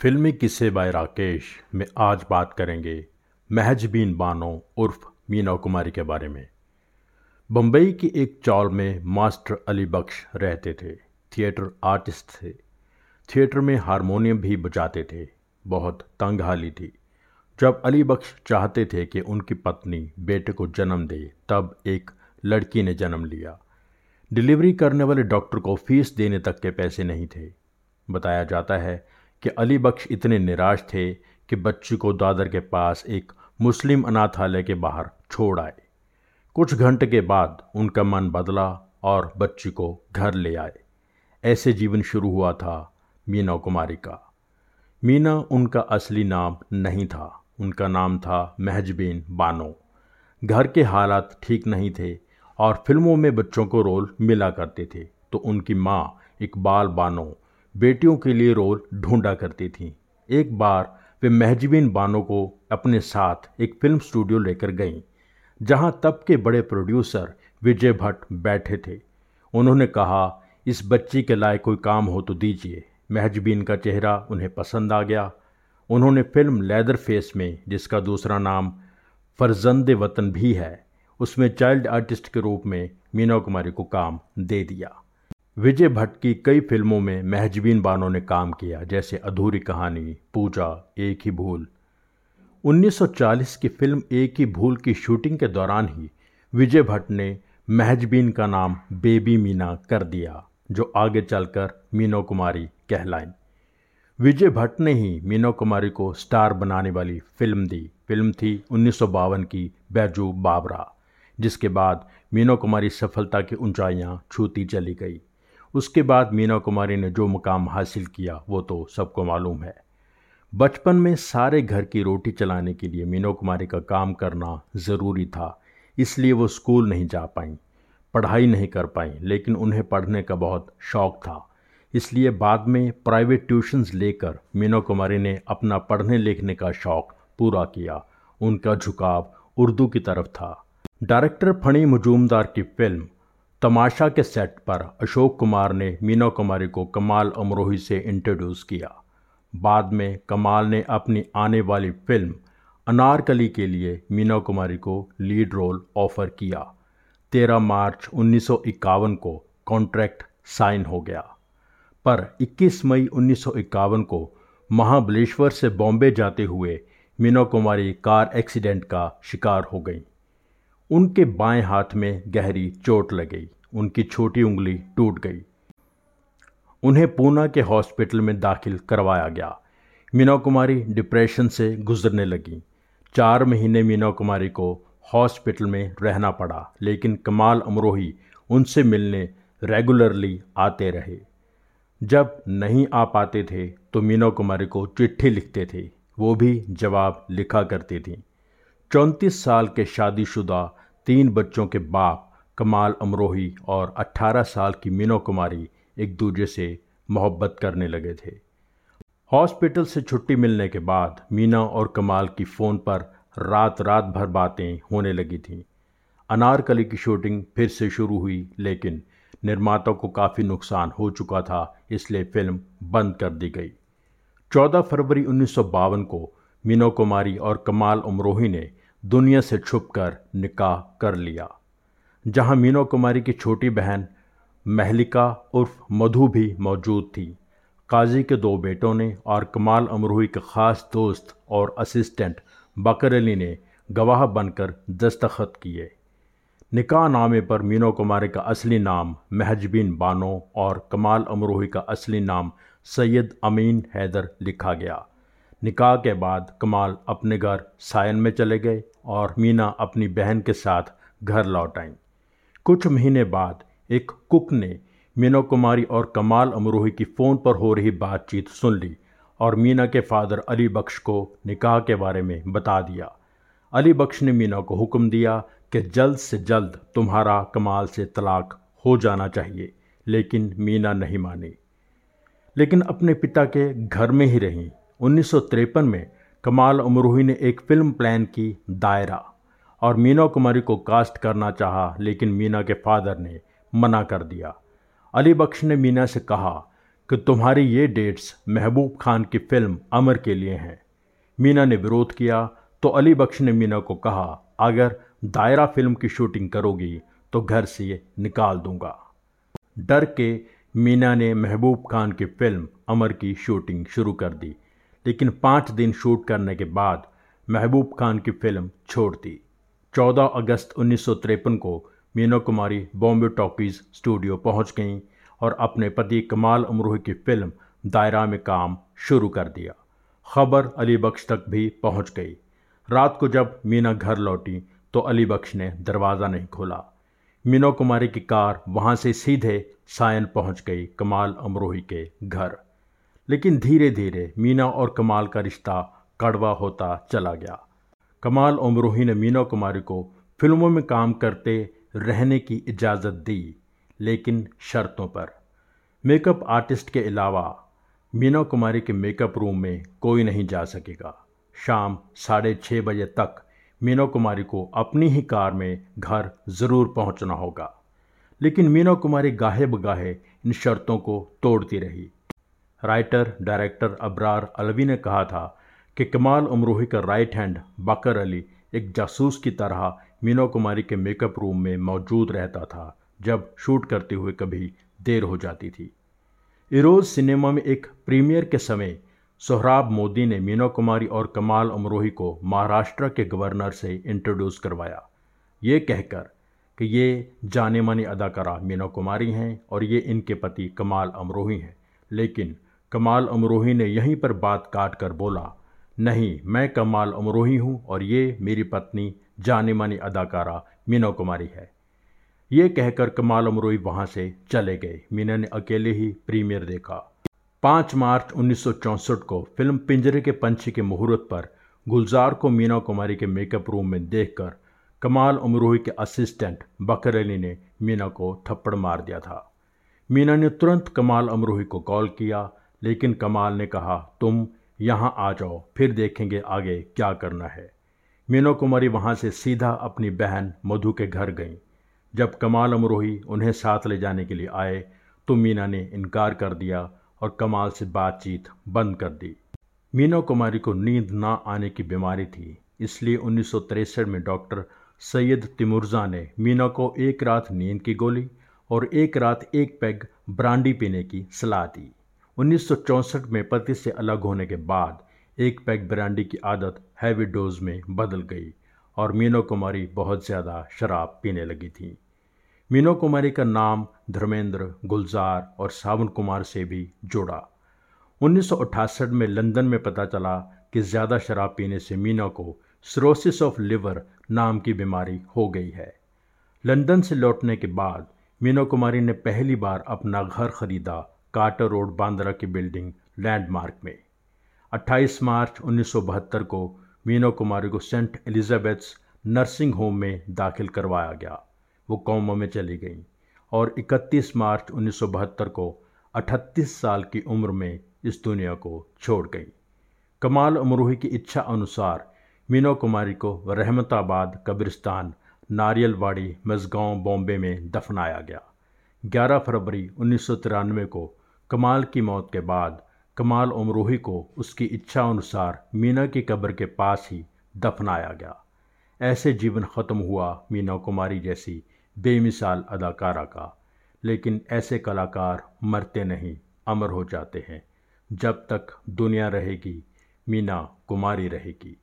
फिल्मी किस्से बाय राकेश में आज बात करेंगे महजबीन बानो उर्फ़ मीना कुमारी के बारे में। बम्बई की एक चौल में मास्टर अली बख्श रहते थे, थिएटर आर्टिस्ट थे। थिएटर में हारमोनियम भी बजाते थे, बहुत तंग हाली थी। जब अली बख्श चाहते थे कि उनकी पत्नी बेटे को जन्म दे, तब एक लड़की ने जन्म लिया। डिलीवरी करने वाले डॉक्टर को फ़ीस देने तक के पैसे नहीं थे। बताया जाता है कि अली बख्श इतने निराश थे कि बच्ची को दादर के पास एक मुस्लिम अनाथालय के बाहर छोड़ आए। कुछ घंटे के बाद उनका मन बदला और बच्ची को घर ले आए। ऐसे जीवन शुरू हुआ था मीना कुमारी का। मीना उनका असली नाम नहीं था। उनका नाम था महजबीन बानो। घर के हालात ठीक नहीं थे और फ़िल्मों में बच्चों को रोल मिला करते थे। तो उनकी माँ इकबाल बानो बेटियों के लिए रोल ढूंढा करती थी। एक बार वे महजबीन बानो को अपने साथ एक फ़िल्म स्टूडियो लेकर गईं, जहाँ तब के बड़े प्रोड्यूसर विजय भट्ट बैठे थे। उन्होंने कहा, इस बच्ची के लायक कोई काम हो तो दीजिए। महजबीन का चेहरा उन्हें पसंद आ गया। उन्होंने फ़िल्म लेदर फेस में, जिसका दूसरा नाम फरजंद वतन भी है, उसमें चाइल्ड आर्टिस्ट के रूप में मीना कुमारी को काम दे दिया। विजय भट्ट की कई फ़िल्मों में महजबीन बानो ने काम किया, जैसे अधूरी कहानी, पूजा, एक ही भूल। 1940 की फ़िल्म एक ही भूल की शूटिंग के दौरान ही विजय भट्ट ने महजबीन का नाम बेबी मीना कर दिया, जो आगे चलकर मीनो कुमारी कहलाई। विजय भट्ट ने ही मीनो कुमारी को स्टार बनाने वाली फ़िल्म दी। फ़िल्म थी उन्नीस सौ बावन की बैजू बाबरा, जिसके बाद मीनो कुमारी सफलता की ऊंचाइयाँ छूती चली गई। उसके बाद मीना कुमारी ने जो मुकाम हासिल किया, वो तो सबको मालूम है। बचपन में सारे घर की रोटी चलाने के लिए मीना कुमारी का काम करना ज़रूरी था, इसलिए वो स्कूल नहीं जा पाई, पढ़ाई नहीं कर पाई, लेकिन उन्हें पढ़ने का बहुत शौक़ था। इसलिए बाद में प्राइवेट ट्यूशन्स लेकर मीना कुमारी ने अपना पढ़ने लिखने का शौक़ पूरा किया। उनका झुकाव उर्दू की तरफ़ था। डायरेक्टर फणी मजूमदार की फ़िल्म तमाशा के सेट पर अशोक कुमार ने मीना कुमारी को कमाल अमरोही से इंट्रोड्यूस किया। बाद में कमाल ने अपनी आने वाली फ़िल्म अनारकली के लिए मीना कुमारी को लीड रोल ऑफ़र किया। 13 मार्च उन्नीस सौ इक्यावन को कॉन्ट्रैक्ट साइन हो गया। पर 21 मई उन्नीस सौ इक्यावन को महाबलेश्वर से बॉम्बे जाते हुए मीना कुमारी कार एक्सीडेंट का शिकार हो गई। उनके बाएँ हाथ में गहरी चोट लग गई उनकी छोटी उंगली टूट गई। उन्हें पूना के हॉस्पिटल में दाखिल करवाया गया। मीना कुमारी डिप्रेशन से गुजरने लगी। चार महीने मीना कुमारी को हॉस्पिटल में रहना पड़ा, लेकिन कमाल अमरोही उनसे मिलने रेगुलरली आते रहे। जब नहीं आ पाते थे तो मीना कुमारी को चिट्ठी लिखते थे। वो भी जवाब लिखा करती थी। चौंतीस साल के शादीशुदा, तीन बच्चों के बाप, कमाल अमरोही और 18 साल की मीनो कुमारी एक दूसरे से मोहब्बत करने लगे थे। हॉस्पिटल से छुट्टी मिलने के बाद मीना और कमाल की फ़ोन पर रात रात भर बातें होने लगी थीं। अनारकली की शूटिंग फिर से शुरू हुई, लेकिन निर्माता को काफ़ी नुकसान हो चुका था, इसलिए फ़िल्म बंद कर दी गई। 14 फरवरी उन्नीस सौ बावन को मीनो कुमारी और कमाल अमरोही ने दुनिया से छुपकर निकाह कर लिया। जहाँ मीनो कुमारी की छोटी बहन महलिका उर्फ़ मधु भी मौजूद थी। काजी के दो बेटों ने और कमाल अमरूही के ख़ास दोस्त और असिस्टेंट बकर अली ने गवाह बनकर दस्तखत किए। निकाह नामे पर मीनो कुमारी का असली नाम महजबीन बानो और कमाल अमरूही का असली नाम सैयद अमीन हैदर लिखा गया। निकाह के बाद कमाल अपने घर सायन में चले गए और मीना अपनी बहन के साथ घर लौट आईं। कुछ महीने बाद एक कुक ने मीना कुमारी और कमाल अमरोही की फ़ोन पर हो रही बातचीत सुन ली और मीना के फादर अली बख्श को निकाह के बारे में बता दिया। अली बख्श ने मीना को हुक्म दिया कि जल्द से जल्द तुम्हारा कमाल से तलाक हो जाना चाहिए, लेकिन मीना नहीं मानी। लेकिन अपने पिता के घर में ही रहीं। उन्नीस सौ तिरपन में कमाल अमरोही ने एक फ़िल्म प्लान की दायरा और मीना कुमारी को कास्ट करना चाहा, लेकिन मीना के फादर ने मना कर दिया। अली बख्श ने मीना से कहा कि तुम्हारी ये डेट्स महबूब खान की फ़िल्म अमर के लिए हैं। मीना ने विरोध किया तो अली बख्श ने मीना को कहा, अगर दायरा फ़िल्म की शूटिंग करोगी तो घर से निकाल दूँगा। डर के मीना ने महबूब खान की फ़िल्म अमर की शूटिंग शुरू कर दी। लेकिन पाँच दिन शूट करने के बाद महबूब खान की फ़िल्म छोड़ दी। 14 अगस्त उन्नीस सौ तिरपन को मीना कुमारी बॉम्बे टॉकीज़ स्टूडियो पहुँच गईं और अपने पति कमाल अमरूह की फ़िल्म दायरा में काम शुरू कर दिया। खबर अली बख्श तक भी पहुँच गई। रात को जब मीना घर लौटी तो अली बख्श ने दरवाज़ा नहीं खोला। मीना कुमारी की कार वहाँ से सीधे सायन पहुँच गई कमाल अमरोही के घर। लेकिन धीरे धीरे मीना और कमाल का रिश्ता कड़वा होता चला गया। कमाल अमरोही ने मीना कुमारी को फ़िल्मों में काम करते रहने की इजाज़त दी, लेकिन शर्तों पर। मेकअप आर्टिस्ट के अलावा मीना कुमारी के मेकअप रूम में कोई नहीं जा सकेगा। शाम साढ़े छः बजे तक मीना कुमारी को अपनी ही कार में घर ज़रूर पहुँचना होगा। लेकिन मीना कुमारी गाहे बगाहे इन शर्तों को तोड़ती रही। राइटर, डायरेक्टर अबरार अलवी ने कहा था कि कमाल अमरोही का राइट हैंड बकर अली एक जासूस की तरह मीना कुमारी के मेकअप रूम में मौजूद रहता था, जब शूट करते हुए कभी देर हो जाती थी। इरोज सिनेमा में एक प्रीमियर के समय सोहराब मोदी ने मीना कुमारी और कमाल अमरोही को महाराष्ट्र के गवर्नर से इंट्रोड्यूस करवाया। ये कहकर कि ये जाने माने अदाकारा मीना कुमारी हैं और ये इनके पति कमाल अमरोही हैं, लेकिन कमाल अमरोही ने यहीं पर बात काट कर बोला, नहीं, मैं कमाल अमरोही हूँ और ये मेरी पत्नी जाने मानी अदाकारा मीना कुमारी है। ये कहकर कमाल अमरोही वहाँ से चले गए। मीना ने अकेले ही प्रीमियर देखा। पाँच मार्च उन्नीस सौ चौंसठ को फ़िल्म पिंजरे के पंछी के मुहूर्त पर गुलजार को मीना कुमारी के मेकअप रूम में देखकर कमाल अमरोही के असिस्टेंट बकर अली ने मीना को थप्पड़ मार दिया था। मीना ने तुरंत कमाल अमरोही को कॉल किया। लेकिन कमाल ने कहा, तुम यहाँ आ जाओ, फिर देखेंगे आगे क्या करना है। मीना कुमारी वहाँ से सीधा अपनी बहन मधु के घर गई। जब कमाल अमरोही उन्हें साथ ले जाने के लिए आए तो मीना ने इनकार कर दिया और कमाल से बातचीत बंद कर दी। मीना कुमारी को नींद ना आने की बीमारी थी, इसलिए उन्नीस में डॉक्टर सैयद तिमुरजा ने मीना को एक रात नींद की गोली और एक रात एक पैग ब्रांडी पीने की सलाह दी। उन्नीस सौ चौंसठ में पति से अलग होने के बाद एक पैक ब्रांडी की आदत हैवी डोज में बदल गई और मीना कुमारी बहुत ज़्यादा शराब पीने लगी थी। मीनो कुमारी का नाम धर्मेंद्र, गुलजार और सावन कुमार से भी जुड़ा। उन्नीस में लंदन में पता चला कि ज़्यादा शराब पीने से मीना को सिरोसिस ऑफ़ लिवर नाम की बीमारी हो गई है। लंदन से लौटने के बाद मीना कुमारी ने पहली बार अपना घर खरीदा कार्टर रोड बांद्रा की बिल्डिंग लैंडमार्क में। 28 मार्च उन्नीस सौ बहत्तर को मीना कुमारी को सेंट एलिजाबेथ्स नर्सिंग होम में दाखिल करवाया गया। वो कौमों में चली गई और 31 मार्च उन्नीस सौ बहत्तर को 38 साल की उम्र में इस दुनिया को छोड़ गई। कमाल अमरूही की इच्छा अनुसार मीनो कुमारी को रहमताबाद कब्रिस्तान नारियलवाड़ी मजगांव बॉम्बे में दफनाया गया। 11 फरवरी उन्नीस सौ तिरानवे को कमाल की मौत के बाद, कमाल उमरोही को उसकी इच्छा अनुसार मीना की कब्र के पास ही दफनाया गया। ऐसे जीवन ख़त्म हुआ मीना कुमारी जैसी बेमिसाल अदाकारा का। लेकिन ऐसे कलाकार मरते नहीं, अमर हो जाते हैं। जब तक दुनिया रहेगी, मीना कुमारी रहेगी।